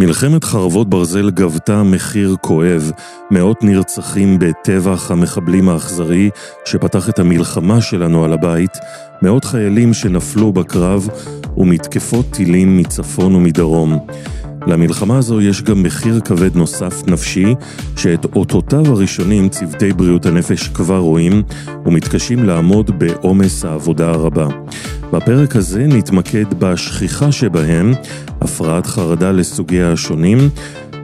מלחמת חרבות ברזל גבתה מחיר כואב, מאות נרצחים בטבח המחבלים האכזרי שפתח את המלחמה שלנו על הבית, מאות חיילים שנפלו בקרב ומתקפות טילים מצפון ומדרום. למלחמה הזו יש גם מחיר כבד נוסף נפשי, שאת אותותיו הראשונים צוותי בריאות הנפש כבר רואים, ומתקשים לעמוד בעומס העבודה הרבה. בפרק הזה נתמקד בשכיחה שבהם, הפרעת חרדה לסוגיה השונים,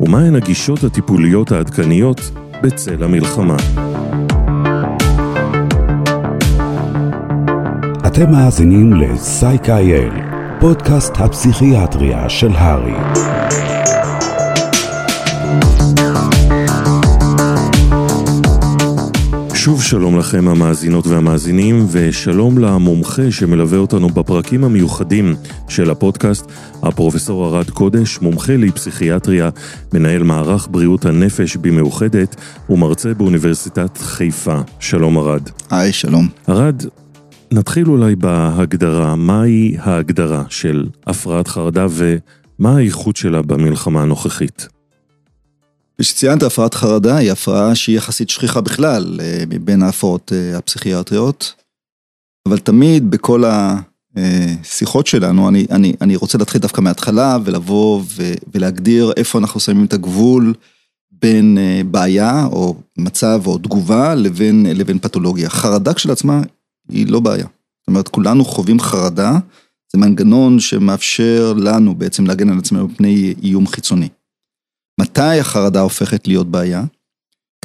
ומהן הגישות הטיפוליות העדכניות בצל המלחמה. אתם מאזינים לסייקה-אל, פודקאסט הפסיכיאטריה של הארי. שוב שלום לכם המאזינות והמאזינים, ושלום למומחה שמלווה אותנו בפרקים המיוחדים של הפודקאסט, הפרופסור ארד קודש, מומחה לפסיכיאטריה, מנהל מערך בריאות הנפש במאוחדת ומרצה באוניברסיטת חיפה. שלום ארד. היי, שלום. ארד, נתחיל אולי בהגדרה, מהי ההגדרה של הפרעת חרדה ומה האיכות שלה במלחמה הנוכחית? כפי שציינת, הפרעת חרדה היא הפרעה שהיא יחסית שכיחה בכלל אה, מבין ההפרעות אה, הפסיכיאטריות, אבל תמיד בכל השיחות שלנו, אני, אני, אני רוצה להתחיל דווקא מההתחלה ולבוא ו, ולהגדיר איפה אנחנו שמים את הגבול בין אה, בעיה או מצב או תגובה לבין, לבין פתולוגיה. חרדה כשלעצמה היא לא בעיה. זאת אומרת, כולנו חווים חרדה, זה מנגנון שמאפשר לנו בעצם להגן על עצמנו מפני איום חיצוני. מתי החרדה הופכת להיות בעיה?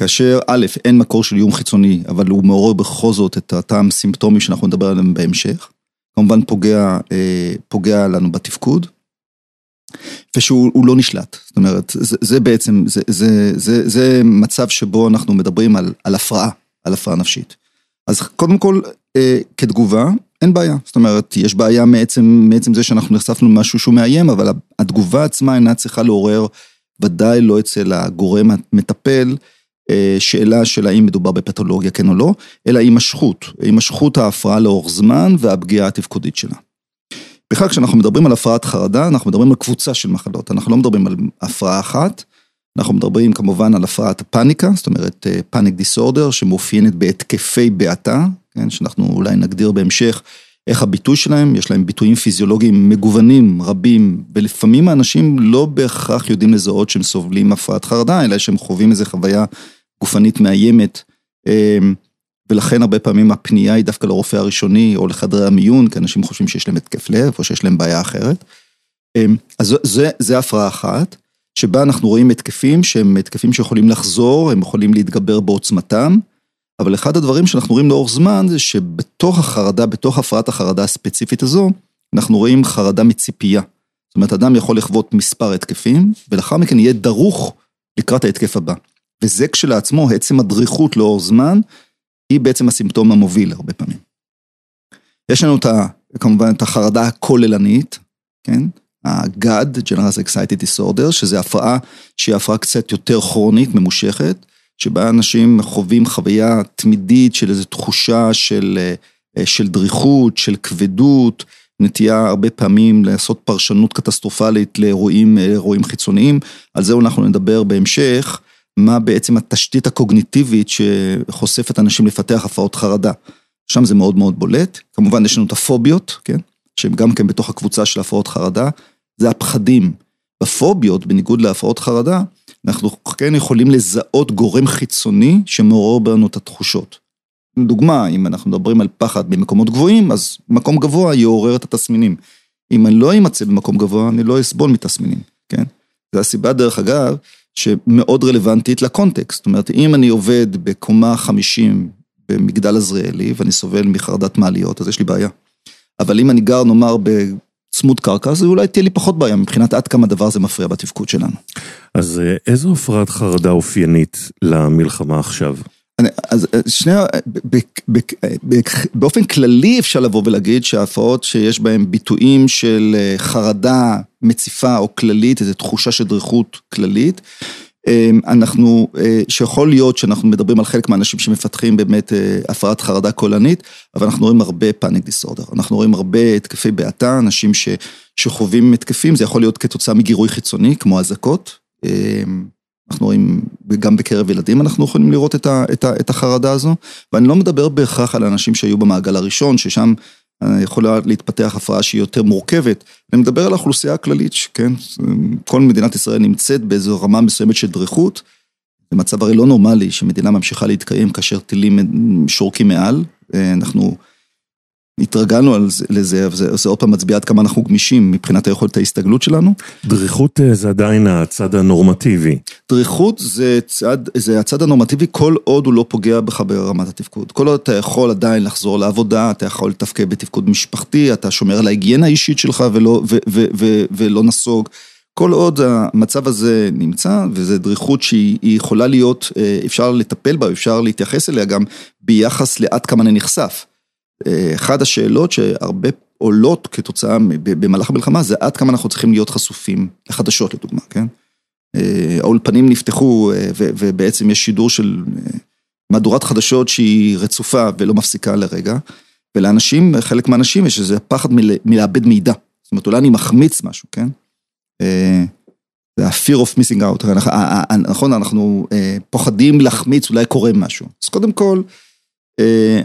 כאשר א', אין מקור של איום חיצוני, אבל הוא מעורר בכל זאת את אותם סימפטומים שאנחנו נדבר עליהם בהמשך. כמובן פוגע, אה, פוגע לנו בתפקוד, ושהוא לא נשלט. זאת אומרת, זה, זה בעצם, זה, זה, זה, זה מצב שבו אנחנו מדברים על, על הפרעה, על הפרעה נפשית. אז קודם כל, כתגובה, אין בעיה. זאת אומרת, יש בעיה מעצם, מעצם זה שאנחנו נחשפנו למשהו שהוא מאיים, אבל התגובה עצמה אינה צריכה לעורר ודאי לא אצל הגורם המטפל, אה, שאלה של האם מדובר בפתולוגיה כן או לא, אלא הימשכות, הימשכות ההפרעה לאורך זמן והפגיעה התפקודית שלה. בכלל כשאנחנו מדברים על הפרעת חרדה, אנחנו מדברים על קבוצה של מחלות, אנחנו לא מדברים על הפרעה אחת, אנחנו מדברים כמובן על הפרעת הפאניקה, זאת אומרת פאניק דיסורדר, שמאופיינת בהתקפי בעתה, כן, שאנחנו אולי נגדיר בהמשך איך הביטוי שלהם, יש להם ביטויים פיזיולוגיים מגוונים, רבים, ולפעמים האנשים לא בהכרח יודעים לזהות שהם סובלים הפרעת חרדה, אלא שהם חווים איזו חוויה גופנית מאיימת, אמ, ולכן הרבה פעמים הפנייה היא דווקא לרופא הראשוני או לחדרי המיון, כי אנשים חושבים שיש להם התקף לב או שיש להם בעיה אחרת. אמ, אז זה, זה הפרעה אחת, שבה אנחנו רואים התקפים שהם התקפים שיכולים לחזור, הם יכולים להתגבר בעוצמתם. אבל אחד הדברים שאנחנו רואים לאורך זמן זה שבתוך החרדה, בתוך הפרעת החרדה הספציפית הזו, אנחנו רואים חרדה מציפייה. זאת אומרת, אדם יכול לחוות מספר התקפים, ולאחר מכן יהיה דרוך לקראת ההתקף הבא. וזה כשלעצמו, עצם הדריכות לאורך זמן, היא בעצם הסימפטום המוביל הרבה פעמים. יש לנו את ה, כמובן את החרדה הכוללנית, כן? ה-GAD, General Excited Disorder, שזה הפרעה שהיא הפרעה קצת יותר כרונית, ממושכת, שבה אנשים חווים חוויה תמידית של איזו תחושה של, אה, של דריכות, של כבדות, נטייה הרבה פעמים לעשות פרשנות קטסטרופלית לאירועים, לאירועים חיצוניים, על זה אנחנו נדבר בהמשך, מה בעצם התשתית הקוגניטיבית שחושפת אנשים לפתח הפרעות חרדה. שם זה מאוד מאוד בולט, כמובן יש לנו את הפוביות, כן, שהם גם כן בתוך הקבוצה של הפרעות חרדה, זה הפחדים. בפוביות, בניגוד להפרעות חרדה, אנחנו כן יכולים לזהות גורם חיצוני שמעורר בנו את התחושות. דוגמה, אם אנחנו מדברים על פחד במקומות גבוהים, אז מקום גבוה יעורר את התסמינים. אם אני לא אמצא במקום גבוה, אני לא אסבול מתסמינים, כן? זו הסיבה, דרך אגב, שמאוד רלוונטית לקונטקסט. זאת אומרת, אם אני עובד בקומה 50 במגדל עזריאלי ואני סובל מחרדת מעליות, אז יש לי בעיה. אבל אם אני גר, נאמר, צמוד קרקע, אז אולי תהיה לי פחות בעיה מבחינת עד כמה דבר זה מפריע בתפקוד שלנו. אז אה, איזו הפרעת חרדה אופיינית למלחמה עכשיו? אז אה, שנייה, באופן כללי אפשר לבוא ולהגיד שההפרעות שיש בהן ביטויים של אה, חרדה מציפה או כללית, איזו תחושה של דריכות כללית, אנחנו, שיכול להיות שאנחנו מדברים על חלק מהאנשים שמפתחים באמת הפרעת חרדה קולנית, אבל אנחנו רואים הרבה פאניק דיסורדר, אנחנו רואים הרבה התקפי בעתה, אנשים שחווים התקפים, זה יכול להיות כתוצאה מגירוי חיצוני, כמו אזעקות. אנחנו רואים, גם בקרב ילדים אנחנו יכולים לראות את, ה, את, ה, את החרדה הזו, ואני לא מדבר בהכרח על אנשים שהיו במעגל הראשון, ששם יכולה להתפתח הפרעה שהיא יותר מורכבת. אני מדבר על האוכלוסייה הכללית, כן? כל מדינת ישראל נמצאת באיזו רמה מסוימת של דריכות. זה מצב הרי לא נורמלי שמדינה ממשיכה להתקיים כאשר טילים שורקים מעל. אנחנו התרגלנו לזה, וזה עוד פעם מצביע עד כמה אנחנו גמישים מבחינת היכולת ההסתגלות שלנו. דריכות זה עדיין הצד הנורמטיבי. דריכות זה צד, זה הצד הנורמטיבי כל עוד הוא לא פוגע בך ברמת התפקוד. כל עוד אתה יכול עדיין לחזור לעבודה, אתה יכול לתפקד בתפקוד משפחתי, אתה שומר על ההיגיינה האישית שלך ולא, ו, ו, ו, ולא נסוג. כל עוד המצב הזה נמצא, וזו דריכות שהיא יכולה להיות, אפשר לטפל בה, אפשר להתייחס אליה גם ביחס לעד כמה אני נחשף. אחת השאלות שהרבה עולות כתוצאה במהלך המלחמה זה עד כמה אנחנו צריכים להיות חשופים לחדשות לדוגמה, כן? האולפנים נפתחו ובעצם יש שידור של מהדורת חדשות שהיא רצופה ולא מפסיקה לרגע, ולאנשים, חלק מהאנשים יש איזה פחד מלאבד מידע, זאת אומרת אולי אני מחמיץ משהו, כן? זה ה-fear of missing out, נכון, אנחנו פוחדים להחמיץ, אולי קורה משהו. אז קודם כל,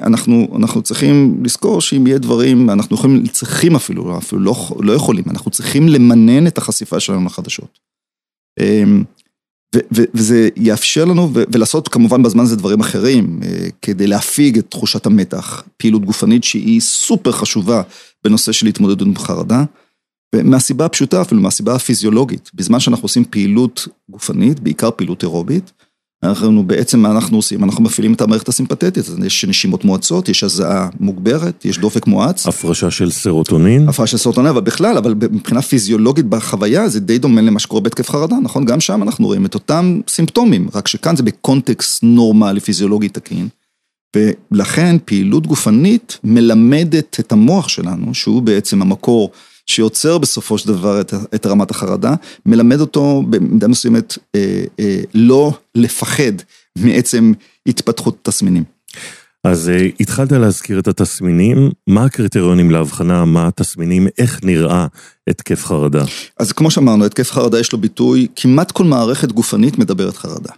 אנחנו, אנחנו צריכים לזכור שאם יהיה דברים, אנחנו יכולים, צריכים אפילו, אפילו לא, לא יכולים, אנחנו צריכים למנן את החשיפה שלנו לחדשות. ו, ו, וזה יאפשר לנו, ו, ולעשות כמובן בזמן הזה דברים אחרים, כדי להפיג את תחושת המתח, פעילות גופנית שהיא סופר חשובה בנושא של התמודדות בחרדה. ומהסיבה הפשוטה, אפילו מהסיבה הפיזיולוגית, בזמן שאנחנו עושים פעילות גופנית, בעיקר פעילות אירובית, אנחנו בעצם, מה אנחנו עושים? אנחנו מפעילים את המערכת הסימפתטית, יש נשימות מואצות, יש הזעה מוגברת, יש דופק מואץ. הפרשה של סרוטונין. הפרשה של סרוטונין, אבל בכלל, אבל מבחינה פיזיולוגית בחוויה, זה די דומה למה שקורה בהתקף חרדה, נכון? גם שם אנחנו רואים את אותם סימפטומים, רק שכאן זה בקונטקסט נורמלי, פיזיולוגי תקין. ולכן פעילות גופנית מלמדת את המוח שלנו, שהוא בעצם המקור שיוצר בסופו של דבר את, את רמת החרדה, מלמד אותו במידה מסוימת אה, אה, לא לפחד מעצם התפתחות תסמינים. אז אה, התחלת להזכיר את התסמינים, מה הקריטריונים להבחנה, מה התסמינים, איך נראה התקף חרדה? אז כמו שאמרנו, התקף חרדה יש לו ביטוי, כמעט כל מערכת גופנית מדברת חרדה.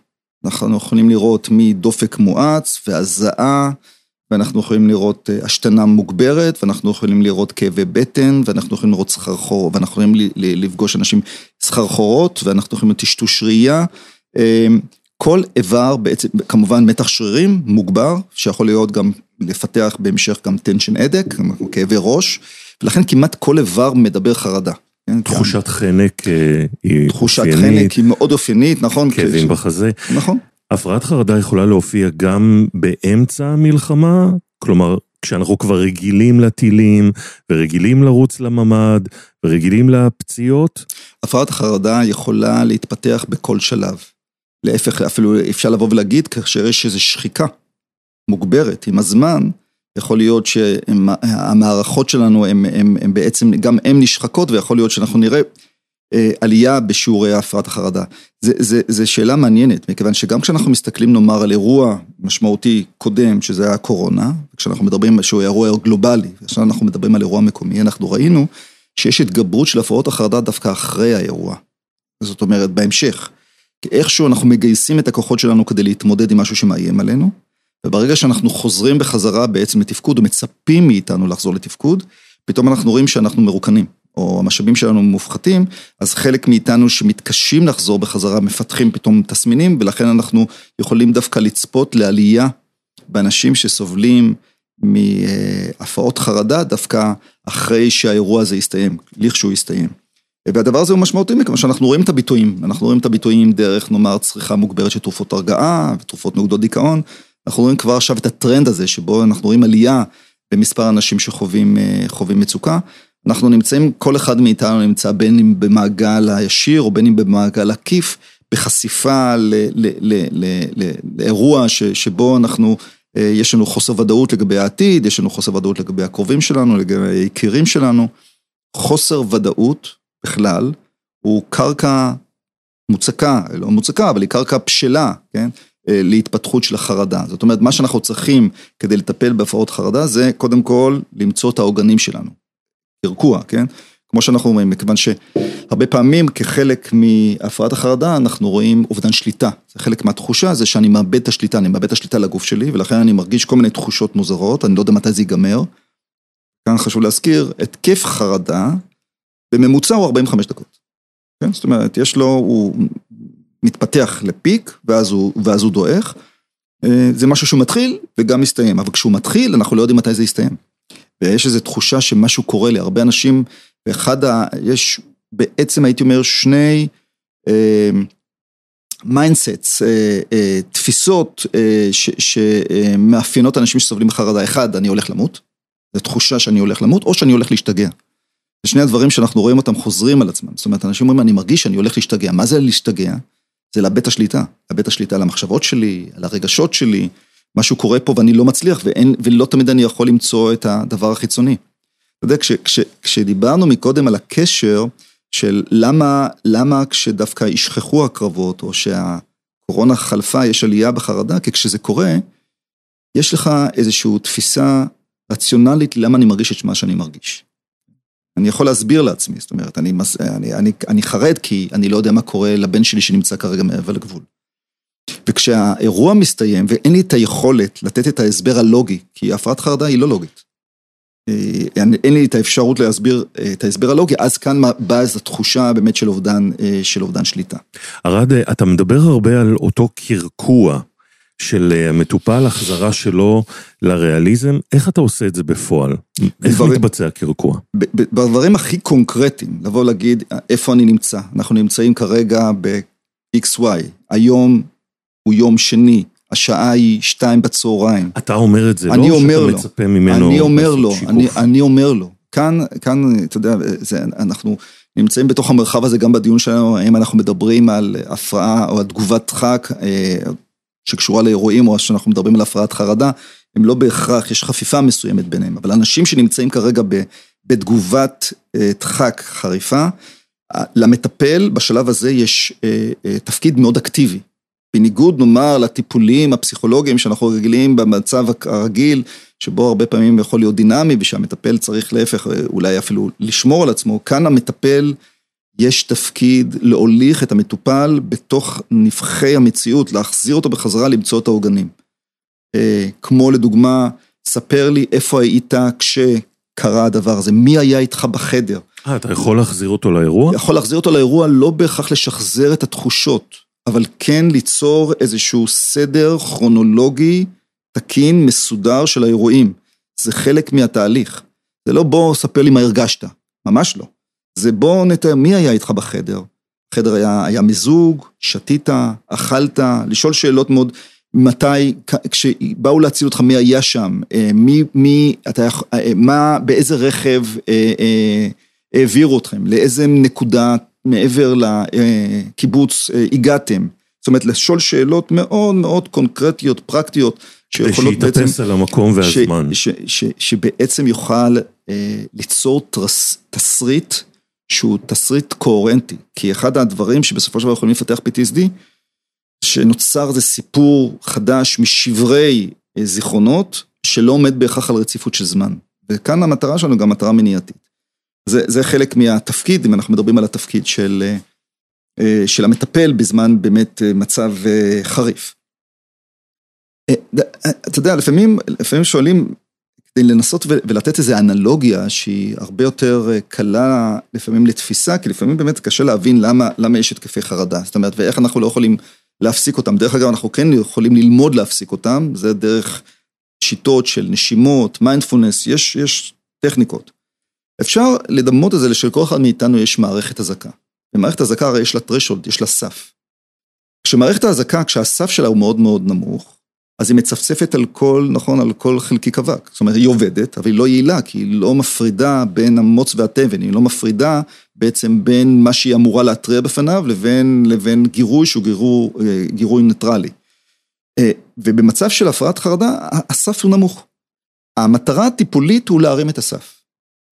אנחנו יכולים לראות מדופק מואץ והזעה. ואנחנו יכולים לראות השתנה מוגברת, ואנחנו יכולים לראות כאבי בטן, ואנחנו יכולים לראות סחרחור, ואנחנו יכולים לפגוש אנשים סחרחורות, ואנחנו יכולים לראות טשטוש ראייה. כל איבר בעצם, כמובן מתח שרירים מוגבר, שיכול להיות גם לפתח בהמשך גם טנשן הדק, כאבי ראש, ולכן כמעט כל איבר מדבר חרדה. תחושת חנק היא תחושת חנק היא מאוד אופיינית, נכון? כאבים בחזה. נכון. הפרעת חרדה יכולה להופיע גם באמצע המלחמה? כלומר, כשאנחנו כבר רגילים לטילים, ורגילים לרוץ לממ"ד, ורגילים לפציעות? הפרעת החרדה יכולה להתפתח בכל שלב. להפך, אפילו אפשר לבוא ולהגיד, כאשר יש איזו שחיקה מוגברת עם הזמן, יכול להיות שהמערכות שלנו הן בעצם, גם הן נשחקות, ויכול להיות שאנחנו נראה עלייה בשיעורי הפרעת החרדה. זו שאלה מעניינת, מכיוון שגם כשאנחנו מסתכלים נאמר על אירוע משמעותי קודם, שזה היה הקורונה, כשאנחנו מדברים שהוא אירוע גלובלי, עכשיו אנחנו מדברים על אירוע מקומי, אנחנו ראינו שיש התגברות של הפרעות החרדה דווקא אחרי האירוע. זאת אומרת, בהמשך. איכשהו אנחנו מגייסים את הכוחות שלנו כדי להתמודד עם משהו שמאיים עלינו, וברגע שאנחנו חוזרים בחזרה בעצם לתפקוד, ומצפים מאיתנו לחזור לתפקוד, פתאום אנחנו רואים שאנחנו מרוקנים. או המשאבים שלנו מופחתים, אז חלק מאיתנו שמתקשים לחזור בחזרה מפתחים פתאום תסמינים, ולכן אנחנו יכולים דווקא לצפות לעלייה באנשים שסובלים מהפרעות חרדה, דווקא אחרי שהאירוע הזה יסתיים, לכשהוא יסתיים. והדבר הזה הוא משמעותי מכיוון שאנחנו רואים את הביטויים, אנחנו רואים את הביטויים דרך נאמר צריכה מוגברת של תרופות הרגעה ותרופות נוגדות דיכאון, אנחנו רואים כבר עכשיו את הטרנד הזה שבו אנחנו רואים עלייה במספר אנשים שחווים מצוקה. אנחנו נמצאים, כל אחד מאיתנו נמצא בין אם במעגל הישיר או בין אם במעגל עקיף, בחשיפה לאירוע שבו אנחנו, יש לנו חוסר ודאות לגבי העתיד, יש לנו חוסר ודאות לגבי הקרובים שלנו, לגבי היקירים שלנו. חוסר ודאות בכלל הוא קרקע מוצקה, לא מוצקה, אבל היא קרקע בשלה, כן? להתפתחות של החרדה. זאת אומרת, מה שאנחנו צריכים כדי לטפל בהפרעות חרדה זה קודם כל למצוא את העוגנים שלנו. קרקוע, כן? כמו שאנחנו אומרים, מכיוון שהרבה פעמים כחלק מהפרעת החרדה אנחנו רואים אובדן שליטה. זה חלק מהתחושה זה שאני מאבד את השליטה, אני מאבד את השליטה לגוף שלי ולכן אני מרגיש כל מיני תחושות מוזרות, אני לא יודע מתי זה ייגמר. כאן חשוב להזכיר, התקף חרדה בממוצע הוא 45 דקות. כן? זאת אומרת, יש לו, הוא מתפתח ל peak ואז הוא, ואז הוא דועך. אה, זה משהו שהוא מתחיל וגם מסתיים, אבל כשהוא מתחיל אנחנו לא יודעים מתי זה יסתיים. ויש איזו תחושה שמשהו קורה לי, הרבה אנשים, ואחד ה... יש בעצם הייתי אומר שני mindsets, אה, אה, אה, תפיסות אה, שמאפיינות אנשים שסובלים מחרדה. אחד, אני הולך למות, זו תחושה שאני הולך למות, או שאני הולך להשתגע. זה שני הדברים שאנחנו רואים אותם חוזרים על עצמם. זאת אומרת, אנשים אומרים, אני מרגיש שאני הולך להשתגע. מה זה להשתגע? זה לאבד את השליטה. לאבד את השליטה על המחשבות שלי, על הרגשות שלי. משהו קורה פה ואני לא מצליח, ואין, ולא תמיד אני יכול למצוא את הדבר החיצוני. אתה יודע, כש, כש, כשדיברנו מקודם על הקשר של למה, למה כשדווקא ישכחו הקרבות, או שהקורונה חלפה, יש עלייה בחרדה, כי כשזה קורה, יש לך איזושהי תפיסה רציונלית למה אני מרגיש את מה שאני מרגיש. אני יכול להסביר לעצמי, זאת אומרת, אני, אני, אני, אני חרד כי אני לא יודע מה קורה לבן שלי שנמצא כרגע מעבר לגבול. וכשהאירוע מסתיים ואין לי את היכולת לתת את ההסבר הלוגי, כי הפרעת חרדה היא לא לוגית. אה, אין לי את האפשרות להסביר אה, את ההסבר הלוגי, אז כאן באה איזו תחושה באמת של אובדן, אה, של אובדן שליטה. ארד, אתה מדבר הרבה על אותו קרקוע של המטופל, החזרה שלו לריאליזם, איך אתה עושה את זה בפועל? איך דברים, מתבצע קרקוע? בדברים הכי קונקרטיים, לבוא להגיד איפה אני נמצא. אנחנו נמצאים כרגע ב-XY, היום הוא יום שני, השעה היא שתיים בצהריים. אתה אומר את זה, לא שאתה לו, מצפה ממנו... אני אומר לו, אני, אני אומר לו. כאן, כאן, אתה יודע, זה, אנחנו נמצאים בתוך המרחב הזה גם בדיון שלנו, האם אנחנו מדברים על הפרעה או על תגובת דחק אה, שקשורה לאירועים, או שאנחנו מדברים על הפרעת חרדה, הם לא בהכרח, יש חפיפה מסוימת ביניהם, אבל אנשים שנמצאים כרגע בתגובת אה, דחק חריפה, למטפל בשלב הזה יש אה, תפקיד מאוד אקטיבי. בניגוד נאמר לטיפולים הפסיכולוגיים שאנחנו רגילים במצב הרגיל, שבו הרבה פעמים יכול להיות דינמי ושהמטפל צריך להפך אולי אפילו לשמור על עצמו, כאן המטפל יש תפקיד להוליך את המטופל בתוך נבחי המציאות, להחזיר אותו בחזרה למצוא את העוגנים. אה, כמו לדוגמה, ספר לי איפה היית כשקרה הדבר הזה, מי היה איתך בחדר. אה, אתה יכול להחזיר אותו לאירוע? יכול להחזיר אותו לאירוע, לא בהכרח לשחזר את התחושות. אבל כן ליצור איזשהו סדר כרונולוגי תקין, מסודר של האירועים. זה חלק מהתהליך. זה לא בוא ספר לי מה הרגשת, ממש לא. זה בוא נתאר מי היה איתך בחדר. החדר היה, היה מיזוג, שתית, אכלת, לשאול שאלות מאוד, מתי, כשבאו להציל אותך מי היה שם, אה, מי, מי, אתה, אה, מה, באיזה רכב אה, העבירו אתכם, לאיזה נקודה מעבר לקיבוץ הגעתם? זאת אומרת, לשאול שאלות מאוד מאוד קונקרטיות, פרקטיות, שיכולות בעצם... שיתאפס על המקום והזמן. ש, ש, ש, שבעצם יוכל אה, ליצור תרס, תסריט שהוא תסריט קוהרנטי. כי אחד הדברים שבסופו של דבר יכולים לפתח PTSD, שנוצר זה סיפור חדש משברי אה, זיכרונות, שלא עומד בהכרח על רציפות של זמן. וכאן המטרה שלנו גם מטרה מניעתית. זה, זה חלק מהתפקיד, אם אנחנו מדברים על התפקיד של, אה, אה, של המטפל בזמן באמת מצב חריף. אתה יודע, לפעמים, לפעמים שואלים, כדי לנסות ולתת איזו אנלוגיה שהיא הרבה יותר קלה לפעמים לתפיסה, כי לפעמים באמת קשה להבין למה, למה יש התקפי חרדה, זאת אומרת, ואיך אנחנו לא יכולים להפסיק אותם. דרך אגב, אנחנו כן יכולים ללמוד להפסיק אותם, זה דרך שיטות של נשימות, מיינדפולנס, יש, יש טכניקות. אפשר לדמות את זה שלכל אחד מאיתנו יש מערכת אזעקה. במערכת אזעקה הרי יש לה threshold, יש לה סף. כשמערכת האזעקה, כשהסף שלה הוא מאוד מאוד נמוך, אז היא מצפצפת על כל, נכון, על כל חלקיק אבק. זאת אומרת, היא עובדת, אבל היא לא יעילה, כי היא לא מפרידה בין המוץ והתבן, היא לא מפרידה בעצם בין מה שהיא אמורה להתריע בפניו לבין, לבין גירוי שהוא גירוי, אה, גירוי ניטרלי. אה, ובמצב של הפרעת חרדה, הסף הוא נמוך. המטרה הטיפולית הוא להרים את הסף.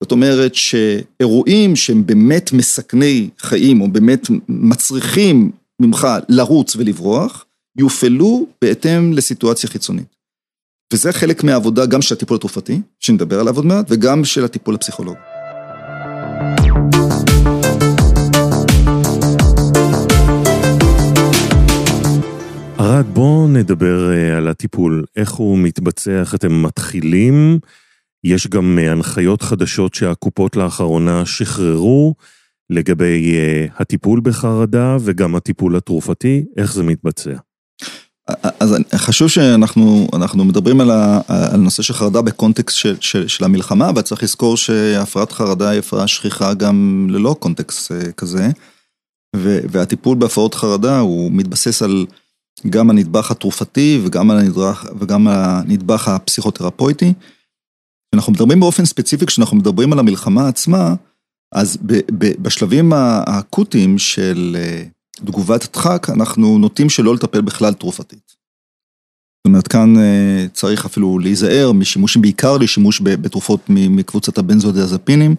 זאת אומרת שאירועים שהם באמת מסכני חיים, או באמת מצריכים ממך לרוץ ולברוח, יופעלו בהתאם לסיטואציה חיצונית. וזה חלק מהעבודה גם של הטיפול התרופתי, שנדבר עליו עוד מעט, וגם של הטיפול הפסיכולוגי. ארד, בואו נדבר אה, על הטיפול, איך הוא מתבצע, איך אתם מתחילים. יש גם אה, הנחיות חדשות שהקופות לאחרונה שחררו לגבי אה, הטיפול בחרדה וגם הטיפול התרופתי, איך זה מתבצע? אז חשוב שאנחנו מדברים על הנושא של חרדה בקונטקסט של, של, של המלחמה, אבל צריך לזכור שהפרעת חרדה היא הפרעה שכיחה גם ללא קונטקסט כזה, והטיפול בהפרעות חרדה הוא מתבסס על גם הנדבך התרופתי וגם וגם הנדבך הפסיכותרפויטי. כשאנחנו מדברים באופן ספציפי, כשאנחנו מדברים על המלחמה עצמה, אז בשלבים האקוטיים של אה, תגובת דחק, אנחנו נוטים שלא לטפל בכלל תרופתית. זאת אומרת, כאן אה, צריך אפילו להיזהר משימושים, בעיקר לשימוש בתרופות מקבוצת הבנזודיאזפינים.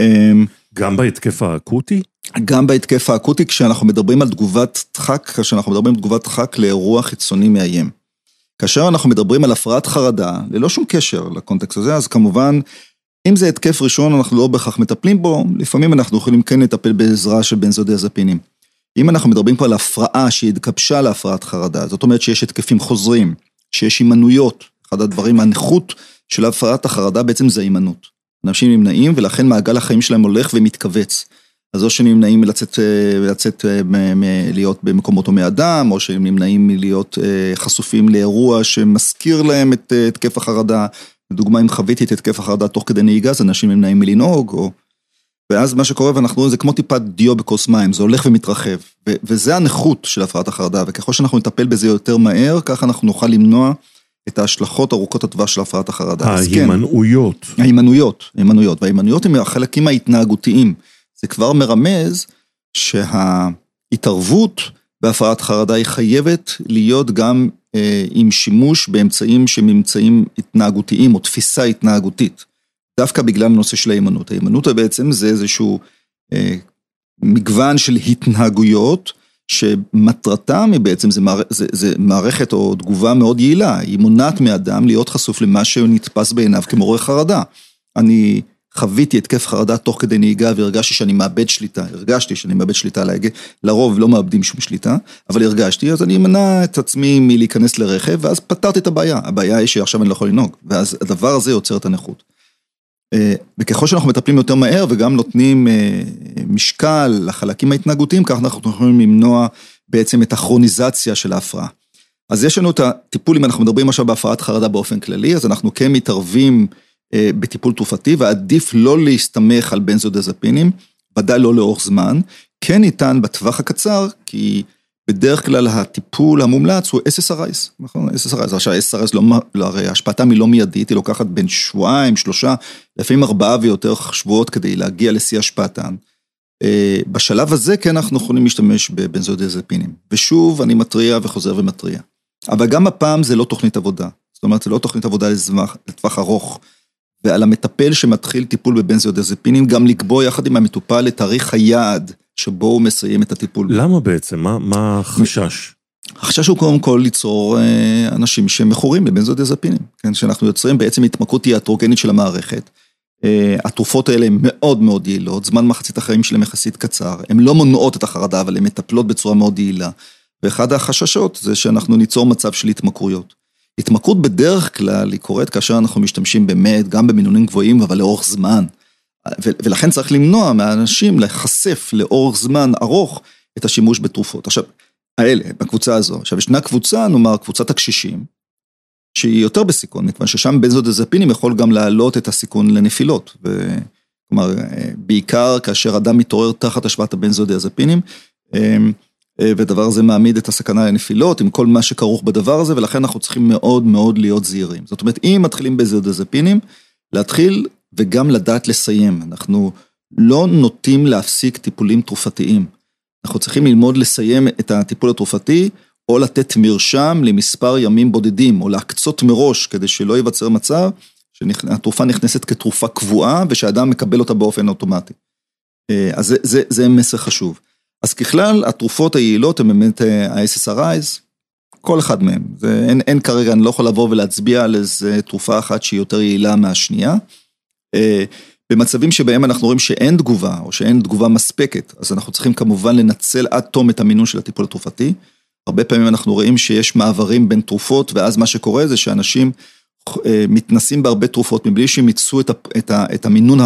אמ, גם בהתקף האקוטי? גם בהתקף האקוטי, כשאנחנו מדברים על תגובת דחק, כשאנחנו מדברים על תגובת דחק לאירוע חיצוני מאיים. כאשר אנחנו מדברים על הפרעת חרדה, ללא שום קשר לקונטקסט הזה, אז כמובן, אם זה התקף ראשון, אנחנו לא בהכרח מטפלים בו, לפעמים אנחנו יכולים כן לטפל בעזרה של בנזודיאזפינים. אם אנחנו מדברים פה על הפרעה שהתגבשה להפרעת חרדה, זאת אומרת שיש התקפים חוזרים, שיש הימנויות, אחד הדברים, הנכות של הפרעת החרדה בעצם זה הימנעות. אנשים נמנעים ולכן מעגל החיים שלהם הולך ומתכווץ. אז או שנמנעים מלצאת, אה, לצאת, אה, להיות במקומות הומי אדם, או שהם נמנעים מלהיות אה, חשופים לאירוע שמזכיר להם את התקף החרדה. לדוגמה, אם חוויתי את התקף החרדה תוך כדי נהיגה, אז אנשים נמנעים מלנהוג, או... ואז מה שקורה, ואנחנו רואים, זה כמו טיפת דיו בכוס מים, זה הולך ומתרחב. וזה הנכות של הפרעת החרדה, וככל שאנחנו נטפל בזה יותר מהר, ככה אנחנו נוכל למנוע את ההשלכות ארוכות הטווח של הפרעת החרדה. ההימנעויות. כן, ההימנעויות, ההימנעויות, וההימנעויות הם החלקים ההתנהגותיים. זה כבר מרמז שההתערבות בהפרעת חרדה היא חייבת להיות גם אה, עם שימוש באמצעים שהם אמצעים התנהגותיים או תפיסה התנהגותית. דווקא בגלל הנושא של ההימנעות. ההימנעות בעצם זה איזשהו אה, מגוון של התנהגויות שמטרתם היא בעצם, זה, מער, זה, זה מערכת או תגובה מאוד יעילה, היא מונעת מאדם להיות חשוף למה שנתפס בעיניו כמורה חרדה. אני חוויתי התקף חרדה תוך כדי נהיגה והרגשתי שאני מאבד שליטה, הרגשתי שאני מאבד שליטה על ההגה, לרוב לא מאבדים שום שליטה, אבל הרגשתי, אז אני אמנע את עצמי מלהיכנס לרכב, ואז פתרתי את הבעיה, הבעיה היא שעכשיו אני לא יכול לנהוג, ואז הדבר הזה יוצר את הנכות. אה, וככל שאנחנו מטפלים יותר מהר וגם נותנים אה, משקל לחלקים ההתנהגותיים, כך אנחנו יכולים למנוע בעצם את הכרוניזציה של ההפרעה. אז יש לנו את הטיפול, אם אנחנו מדברים עכשיו בהפרעת חרדה באופן כללי, אז אנחנו כן מתערבים אה, בטיפול תרופתי, ועדיף לא להסתמך על בנזודיאזפינים, ודאי לא לאורך זמן. כן ניתן בטווח הקצר, כי בדרך כלל הטיפול המומלץ הוא SSRIs, נכון? SSRIs, עכשיו SSRIs לא, לא, הרי השפעתם היא לא מיידית, היא לוקחת בין שבועיים, שלושה, לפעמים ארבעה ויותר שבועות כדי להגיע לשיא השפעתן. אה, בשלב הזה כן אנחנו יכולים להשתמש בבנזודיאזפינים. ושוב, אני מתריע וחוזר ומתריע. אבל גם הפעם זה לא תוכנית עבודה. זאת אומרת, זה לא תוכנית עבודה לטווח, לטווח ארוך. ועל המטפל שמתחיל טיפול בבנזודיאזפינים, גם לקבוע יחד עם המטופל את תאריך היעד שבו הוא מסיים את הטיפול. למה בעצם? מה, מה החשש? החשש הוא קודם כל ליצור אה, אנשים שמכורים לבנזודיאזפינים, כן? שאנחנו יוצרים בעצם התמכרות תיאטרוגנית של המערכת. אה, התרופות האלה הן מאוד מאוד יעילות, זמן מחצית החיים שלהם יחסית קצר, הן לא מונעות את החרדה, אבל הן מטפלות בצורה מאוד יעילה. ואחד החששות זה שאנחנו ניצור מצב של התמכרויות. התמכרות בדרך כלל היא קורית כאשר אנחנו משתמשים באמת גם במינונים גבוהים, אבל לאורך זמן. ולכן צריך למנוע מהאנשים להיחשף לאורך זמן ארוך את השימוש בתרופות. עכשיו, האלה, בקבוצה הזו. עכשיו, ישנה קבוצה, נאמר, קבוצת הקשישים, שהיא יותר בסיכון, מכיוון ששם בנזודיאזפינים יכול גם להעלות את הסיכון לנפילות. ו... כלומר, בעיקר כאשר אדם מתעורר תחת השפעת הבנזודיאזפינים, אמ, ודבר הזה מעמיד את הסכנה לנפילות עם כל מה שכרוך בדבר הזה, ולכן אנחנו צריכים מאוד מאוד להיות זהירים. זאת אומרת, אם מתחילים בזודיאזפינים, להתחיל וגם לדעת לסיים. אנחנו לא נוטים להפסיק טיפולים תרופתיים. אנחנו צריכים ללמוד לסיים את הטיפול התרופתי, או לתת מרשם למספר ימים בודדים, או להקצות מראש, כדי שלא ייווצר מצב שהתרופה נכנסת כתרופה קבועה, ושאדם מקבל אותה באופן אוטומטי. אה, אז זה, זה, זה מסר חשוב. אז ככלל, התרופות היעילות הן באמת ה-SSRIs, כל אחד מהם. זה, אין, אין כרגע, אני לא יכול לבוא ולהצביע על איזה תרופה אחת שהיא יותר יעילה מהשנייה. במצבים שבהם אנחנו רואים שאין תגובה, או שאין תגובה מספקת, אז אנחנו צריכים כמובן לנצל עד תום את המינון של הטיפול התרופתי. הרבה פעמים אנחנו רואים שיש מעברים בין תרופות, ואז מה שקורה זה שאנשים אה, מתנסים בהרבה תרופות מבלי שהם ייצאו את, את, את המינון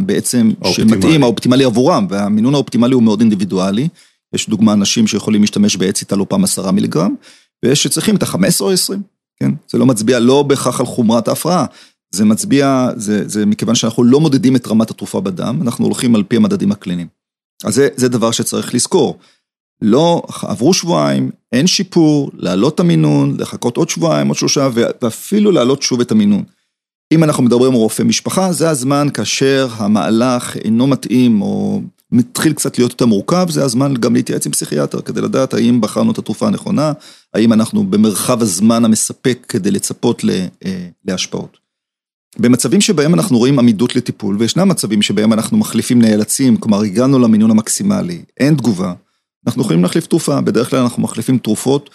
בעצם שמתאים, האופטימלי עבורם, והמינון האופטימלי הוא מאוד אינדיבידואלי. יש דוגמה אנשים שיכולים להשתמש בעץ איתה פעם עשרה מיליגרם, ויש שצריכים את ה-15 או 20, כן? זה לא מצביע לא בהכרח על חומרת ההפרעה, זה מצביע, זה, זה מכיוון שאנחנו לא מודדים את רמת התרופה בדם, אנחנו הולכים על פי המדדים הקליניים. אז זה, זה דבר שצריך לזכור. לא, עברו שבועיים, אין שיפור, להעלות את המינון, לחכות עוד שבועיים, עוד שלושה, ואפילו להעלות שוב את המינון. אם אנחנו מדברים על רופא משפחה, זה הזמן כאשר המהלך אינו מתאים או מתחיל קצת להיות יותר מורכב, זה הזמן גם להתייעץ עם פסיכיאטר כדי לדעת האם בחרנו את התרופה הנכונה, האם אנחנו במרחב הזמן המספק כדי לצפות אה, להשפעות. במצבים שבהם אנחנו רואים עמידות לטיפול, וישנם מצבים שבהם אנחנו מחליפים נאלצים, כלומר הגענו למינון המקסימלי, אין תגובה, אנחנו יכולים להחליף תרופה, בדרך כלל אנחנו מחליפים תרופות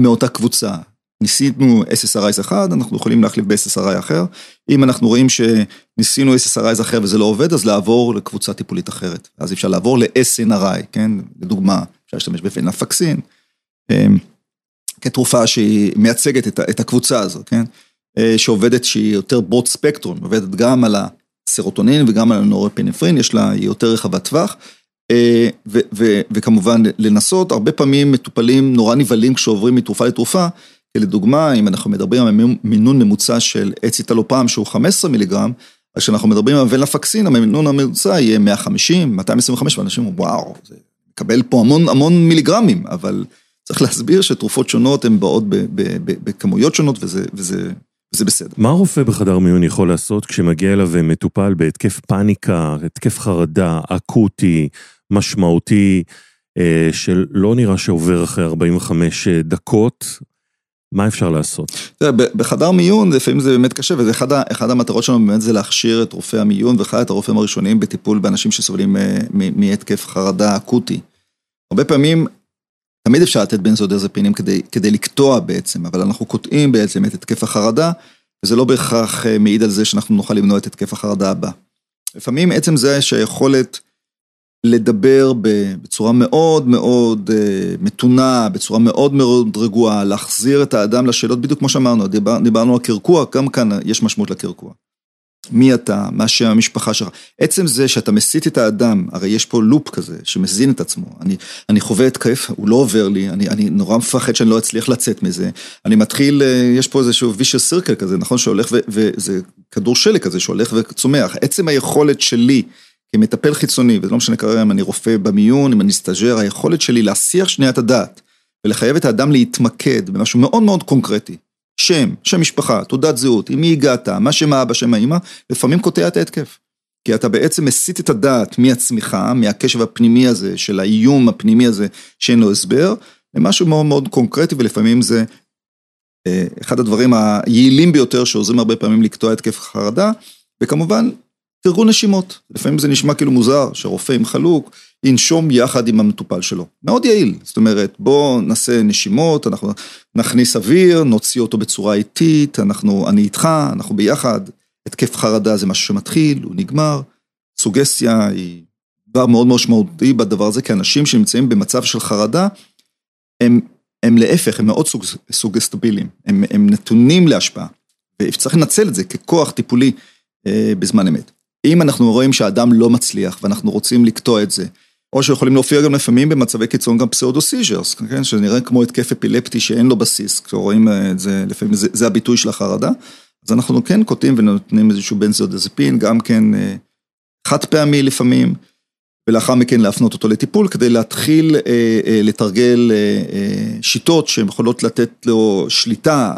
מאותה קבוצה. ניסינו SSRIs אחד, אנחנו יכולים להחליף ב-SSRI אחר. אם אנחנו רואים שניסינו SSRIs אחר וזה לא עובד, אז לעבור לקבוצה טיפולית אחרת. אז אפשר לעבור ל-SNRI, כן? לדוגמה, אפשר להשתמש בפנפקסין, אמ, כתרופה שהיא מייצגת את הקבוצה הזו, כן? אה, שעובדת שהיא יותר ברוט ספקטרום, עובדת גם על הסרוטונין וגם על הנורפינפרין, יש לה, יותר רחבת טווח. אה, ו- ו- וכמובן לנסות, הרבה פעמים מטופלים נורא נבהלים כשעוברים מתרופה לתרופה, לדוגמה, אם אנחנו מדברים על מינון ממוצע של אציטלופם שהוא 15 מיליגרם, אז כשאנחנו מדברים על ולפקסין, המינון הממוצע יהיה 150, 225, ואנשים אומרים, וואו, זה מקבל פה המון המון מיליגרמים, אבל צריך להסביר שתרופות שונות הן באות בכמויות שונות, וזה, וזה זה בסדר. מה רופא בחדר מיון יכול לעשות כשמגיע אליו מטופל בהתקף פאניקה, התקף חרדה, אקוטי, משמעותי, אה, שלא נראה שעובר אחרי 45 אה, דקות? מה אפשר לעשות? תראה, בחדר מיון לפעמים זה באמת קשה, וזה אחד המטרות שלנו באמת זה להכשיר את רופאי המיון ואחד את הרופאים הראשונים בטיפול באנשים שסובלים אה, מהתקף חרדה אקוטי. הרבה פעמים תמיד אפשר לתת בנזודיאזפינים כדי, כדי לקטוע בעצם, אבל אנחנו קוטעים בעצם את התקף החרדה, וזה לא בהכרח אה, מעיד על זה שאנחנו נוכל למנוע את התקף החרדה הבא. לפעמים עצם זה שהיכולת לדבר בצורה מאוד מאוד אה, מתונה, בצורה מאוד מאוד רגועה, להחזיר את האדם לשאלות, בדיוק כמו שאמרנו, דיבר, דיברנו על קרקוע, גם כאן יש משמעות לקרקוע. מי אתה, מה שם המשפחה שלך. עצם זה שאתה מסית את האדם, הרי יש פה לופ כזה שמזין את עצמו. אני, אני חווה התקף, הוא לא עובר לי, אני, אני נורא מפחד שאני לא אצליח לצאת מזה. אני מתחיל, אה, יש פה איזשהו וישר סירקל כזה, נכון? שהולך ו... וזה כדור שלג כזה שהולך וצומח. עצם היכולת שלי כמטפל חיצוני, וזה לא משנה כרגע אם אני רופא במיון, אם אני סטאג'ר, היכולת שלי להסיח שנייה את הדעת ולחייב את האדם להתמקד במשהו מאוד מאוד קונקרטי. שם, שם משפחה, תעודת זהות, עם מי הגעת, מה שם האבא, שם האמא, לפעמים קוטע את ההתקף. כי אתה בעצם מסיט את הדעת מעצמך, מהקשב הפנימי הזה, של האיום הפנימי הזה, שאין לו הסבר, למשהו מאוד מאוד קונקרטי, ולפעמים זה אה, אחד הדברים היעילים ביותר שעוזרים הרבה פעמים לקטוע התקף חרדה, וכמובן, תרגו נשימות. לפעמים זה נשמע כאילו מוזר, שרופא עם חלוק, ינשום יחד עם המטופל שלו. מאוד יעיל, זאת אומרת, בואו נעשה נשימות, אנחנו נכניס אוויר, נוציא אותו בצורה איטית, אנחנו, אני איתך, אנחנו ביחד. התקף חרדה זה משהו שמתחיל, הוא נגמר. סוגסטיה היא דבר מאוד משמעותי בדבר הזה, כי אנשים שנמצאים במצב של חרדה, הם, הם להפך, הם מאוד סוג, סוגסטביליים, הם, הם נתונים להשפעה, וצריך לנצל את זה ככוח טיפולי אה, בזמן אמת. אם אנחנו רואים שהאדם לא מצליח ואנחנו רוצים לקטוע את זה, או שיכולים להופיע גם לפעמים במצבי קיצון גם pseudo seizures, כן? שנראה כמו התקף אפילפטי שאין לו בסיס, כשרואים את זה, לפעמים זה, זה הביטוי של החרדה, אז אנחנו כן קוטעים ונותנים איזשהו בנזודיאזפין, גם כן אה, חד פעמי לפעמים, ולאחר מכן להפנות אותו לטיפול כדי להתחיל אה, אה, לתרגל אה, אה, שיטות שהן יכולות לתת לו שליטה,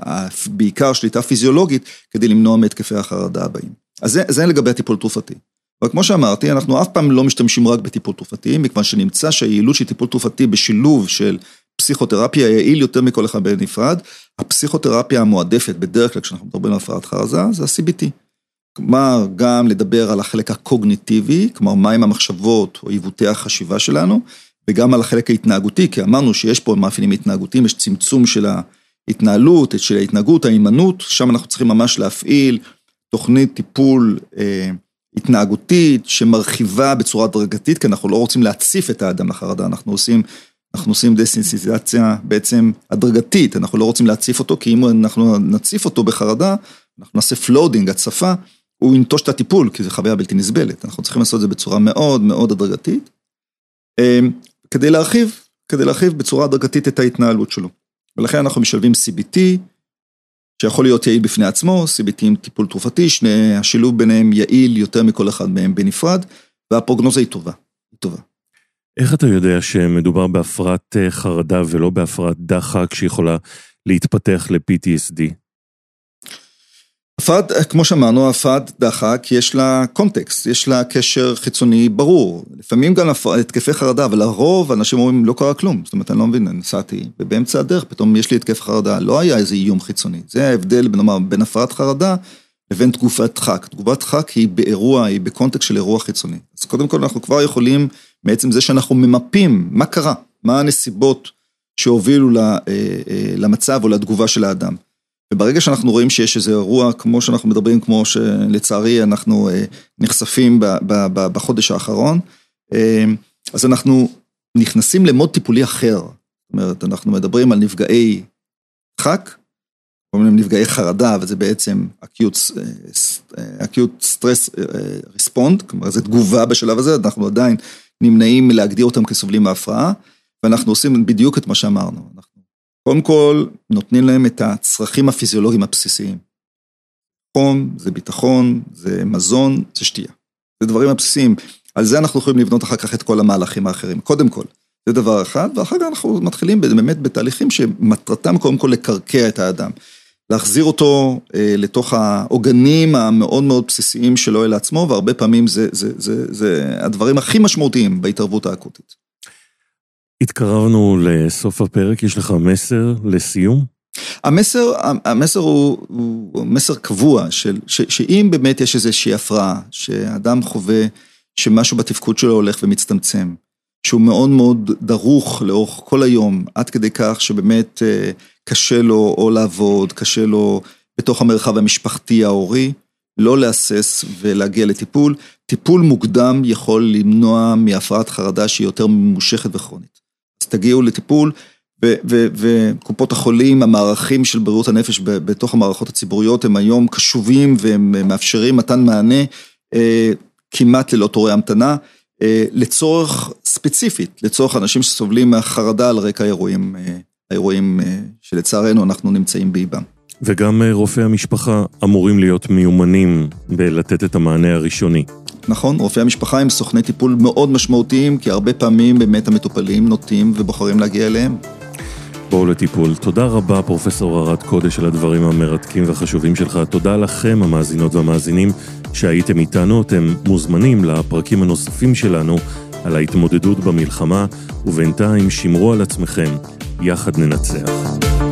בעיקר שליטה פיזיולוגית, כדי למנוע מהתקפי החרדה הבאים. אז זה, זה לגבי הטיפול תרופתי. אבל כמו שאמרתי, אנחנו אף פעם לא משתמשים רק בטיפול תרופתי, מכיוון שנמצא שהיעילות של טיפול תרופתי בשילוב של פסיכותרפיה יעיל יותר מכל אחד בנפרד. הפסיכותרפיה המועדפת בדרך כלל כשאנחנו מדברים על הפרעת חרזה זה ה-CBT. כלומר, גם לדבר על החלק הקוגניטיבי, כלומר, מהם המחשבות או עיוותי החשיבה שלנו, וגם על החלק ההתנהגותי, כי אמרנו שיש פה מאפיינים התנהגותיים, יש צמצום של ההתנהלות, של ההתנהגות, ההימנעות, שם אנחנו צריכים ממש להפעיל תוכנית טיפול אה, התנהגותית שמרחיבה בצורה הדרגתית, כי אנחנו לא רוצים להציף את האדם לחרדה, אנחנו עושים, אנחנו עושים דסנסיזציה בעצם הדרגתית, אנחנו לא רוצים להציף אותו, כי אם אנחנו נציף אותו בחרדה, אנחנו נעשה flooding, הצפה, הוא ינטוש את הטיפול, כי זו חוויה בלתי נסבלת, אנחנו צריכים לעשות את זה בצורה מאוד מאוד הדרגתית. אמ, כדי להרחיב, כדי להרחיב בצורה הדרגתית את ההתנהלות שלו. ולכן אנחנו משלבים CBT, שיכול להיות יעיל בפני עצמו, CBT עם טיפול תרופתי, שני, השילוב ביניהם יעיל יותר מכל אחד מהם בנפרד, והפרוגנוזה היא טובה, היא טובה. איך אתה יודע שמדובר בהפרעת אה, חרדה ולא בהפרעת דחק שיכולה להתפתח ל-PTSD? הפרעת, כמו שאמרנו, הפרעת דחק, יש לה קונטקסט, יש לה קשר חיצוני ברור. לפעמים גם התקפי חרדה, אבל לרוב אנשים אומרים, לא קרה כלום. זאת אומרת, אני לא מבין, נסעתי, ובאמצע הדרך פתאום יש לי התקף חרדה, לא היה איזה איום חיצוני. זה ההבדל, נאמר, בין הפרעת חרדה לבין תגובת דחק. תגובת דחק היא באירוע, היא בקונטקסט של אירוע חיצוני. אז קודם כל אנחנו כבר יכולים, מעצם זה שאנחנו ממפים מה קרה, מה הנסיבות שהובילו אה, אה, למצב או לתגובה של האדם. וברגע שאנחנו רואים שיש איזה אירוע, כמו שאנחנו מדברים, כמו שלצערי אנחנו אה, נחשפים בחודש האחרון, אה, אז אנחנו נכנסים למוד טיפולי אחר. זאת אומרת, אנחנו מדברים על נפגעי דחק, קוראים להם נפגעי חרדה, וזה בעצם acute, אה, stress respond, כלומר זו תגובה בשלב הזה, אנחנו עדיין נמנעים מלהגדיר אותם כסובלים מהפרעה, ואנחנו עושים בדיוק את מה שאמרנו. אנחנו קודם כל, נותנים להם את הצרכים הפיזיולוגיים הבסיסיים. חום, זה ביטחון, זה מזון, זה שתייה. זה דברים הבסיסיים. על זה אנחנו יכולים לבנות אחר כך את כל המהלכים האחרים. קודם כל, זה דבר אחד, ואחר כך אנחנו מתחילים באמת בתהליכים שמטרתם קודם כל לקרקע את האדם. להחזיר אותו אה, לתוך העוגנים המאוד מאוד בסיסיים שלו אל עצמו, והרבה פעמים זה, זה, זה, זה הדברים הכי משמעותיים בהתערבות האקוטית. התקרבנו לסוף הפרק, יש לך מסר לסיום? המסר, המסר הוא, הוא מסר קבוע, של, ש, שאם באמת יש איזושהי הפרעה, שאדם חווה שמשהו בתפקוד שלו הולך ומצטמצם, שהוא מאוד מאוד דרוך לאורך כל היום, עד כדי כך שבאמת אה, קשה לו או לעבוד, קשה לו בתוך המרחב המשפחתי ההורי, לא להסס ולהגיע לטיפול. טיפול מוקדם יכול למנוע מהפרעת חרדה שהיא יותר ממושכת וכרונית. תגיעו לטיפול, וקופות החולים, המערכים של בריאות הנפש בתוך המערכות הציבוריות הם היום קשובים והם מאפשרים מתן מענה אה, כמעט ללא תורי המתנה, אה, לצורך ספציפית, לצורך אנשים שסובלים מהחרדה על רקע האירועים, אה, האירועים שלצערנו אנחנו נמצאים באיבם. וגם רופאי המשפחה אמורים להיות מיומנים בלתת את המענה הראשוני. נכון, רופאי המשפחה הם סוכני טיפול מאוד משמעותיים, כי הרבה פעמים באמת המטופלים נוטים ובוחרים להגיע אליהם. בואו לטיפול. תודה רבה, פרופסור ארד קודש, על הדברים המרתקים והחשובים שלך. תודה לכם, המאזינות והמאזינים, שהייתם איתנו. אתם מוזמנים לפרקים הנוספים שלנו על ההתמודדות במלחמה, ובינתיים שמרו על עצמכם. יחד ננצח.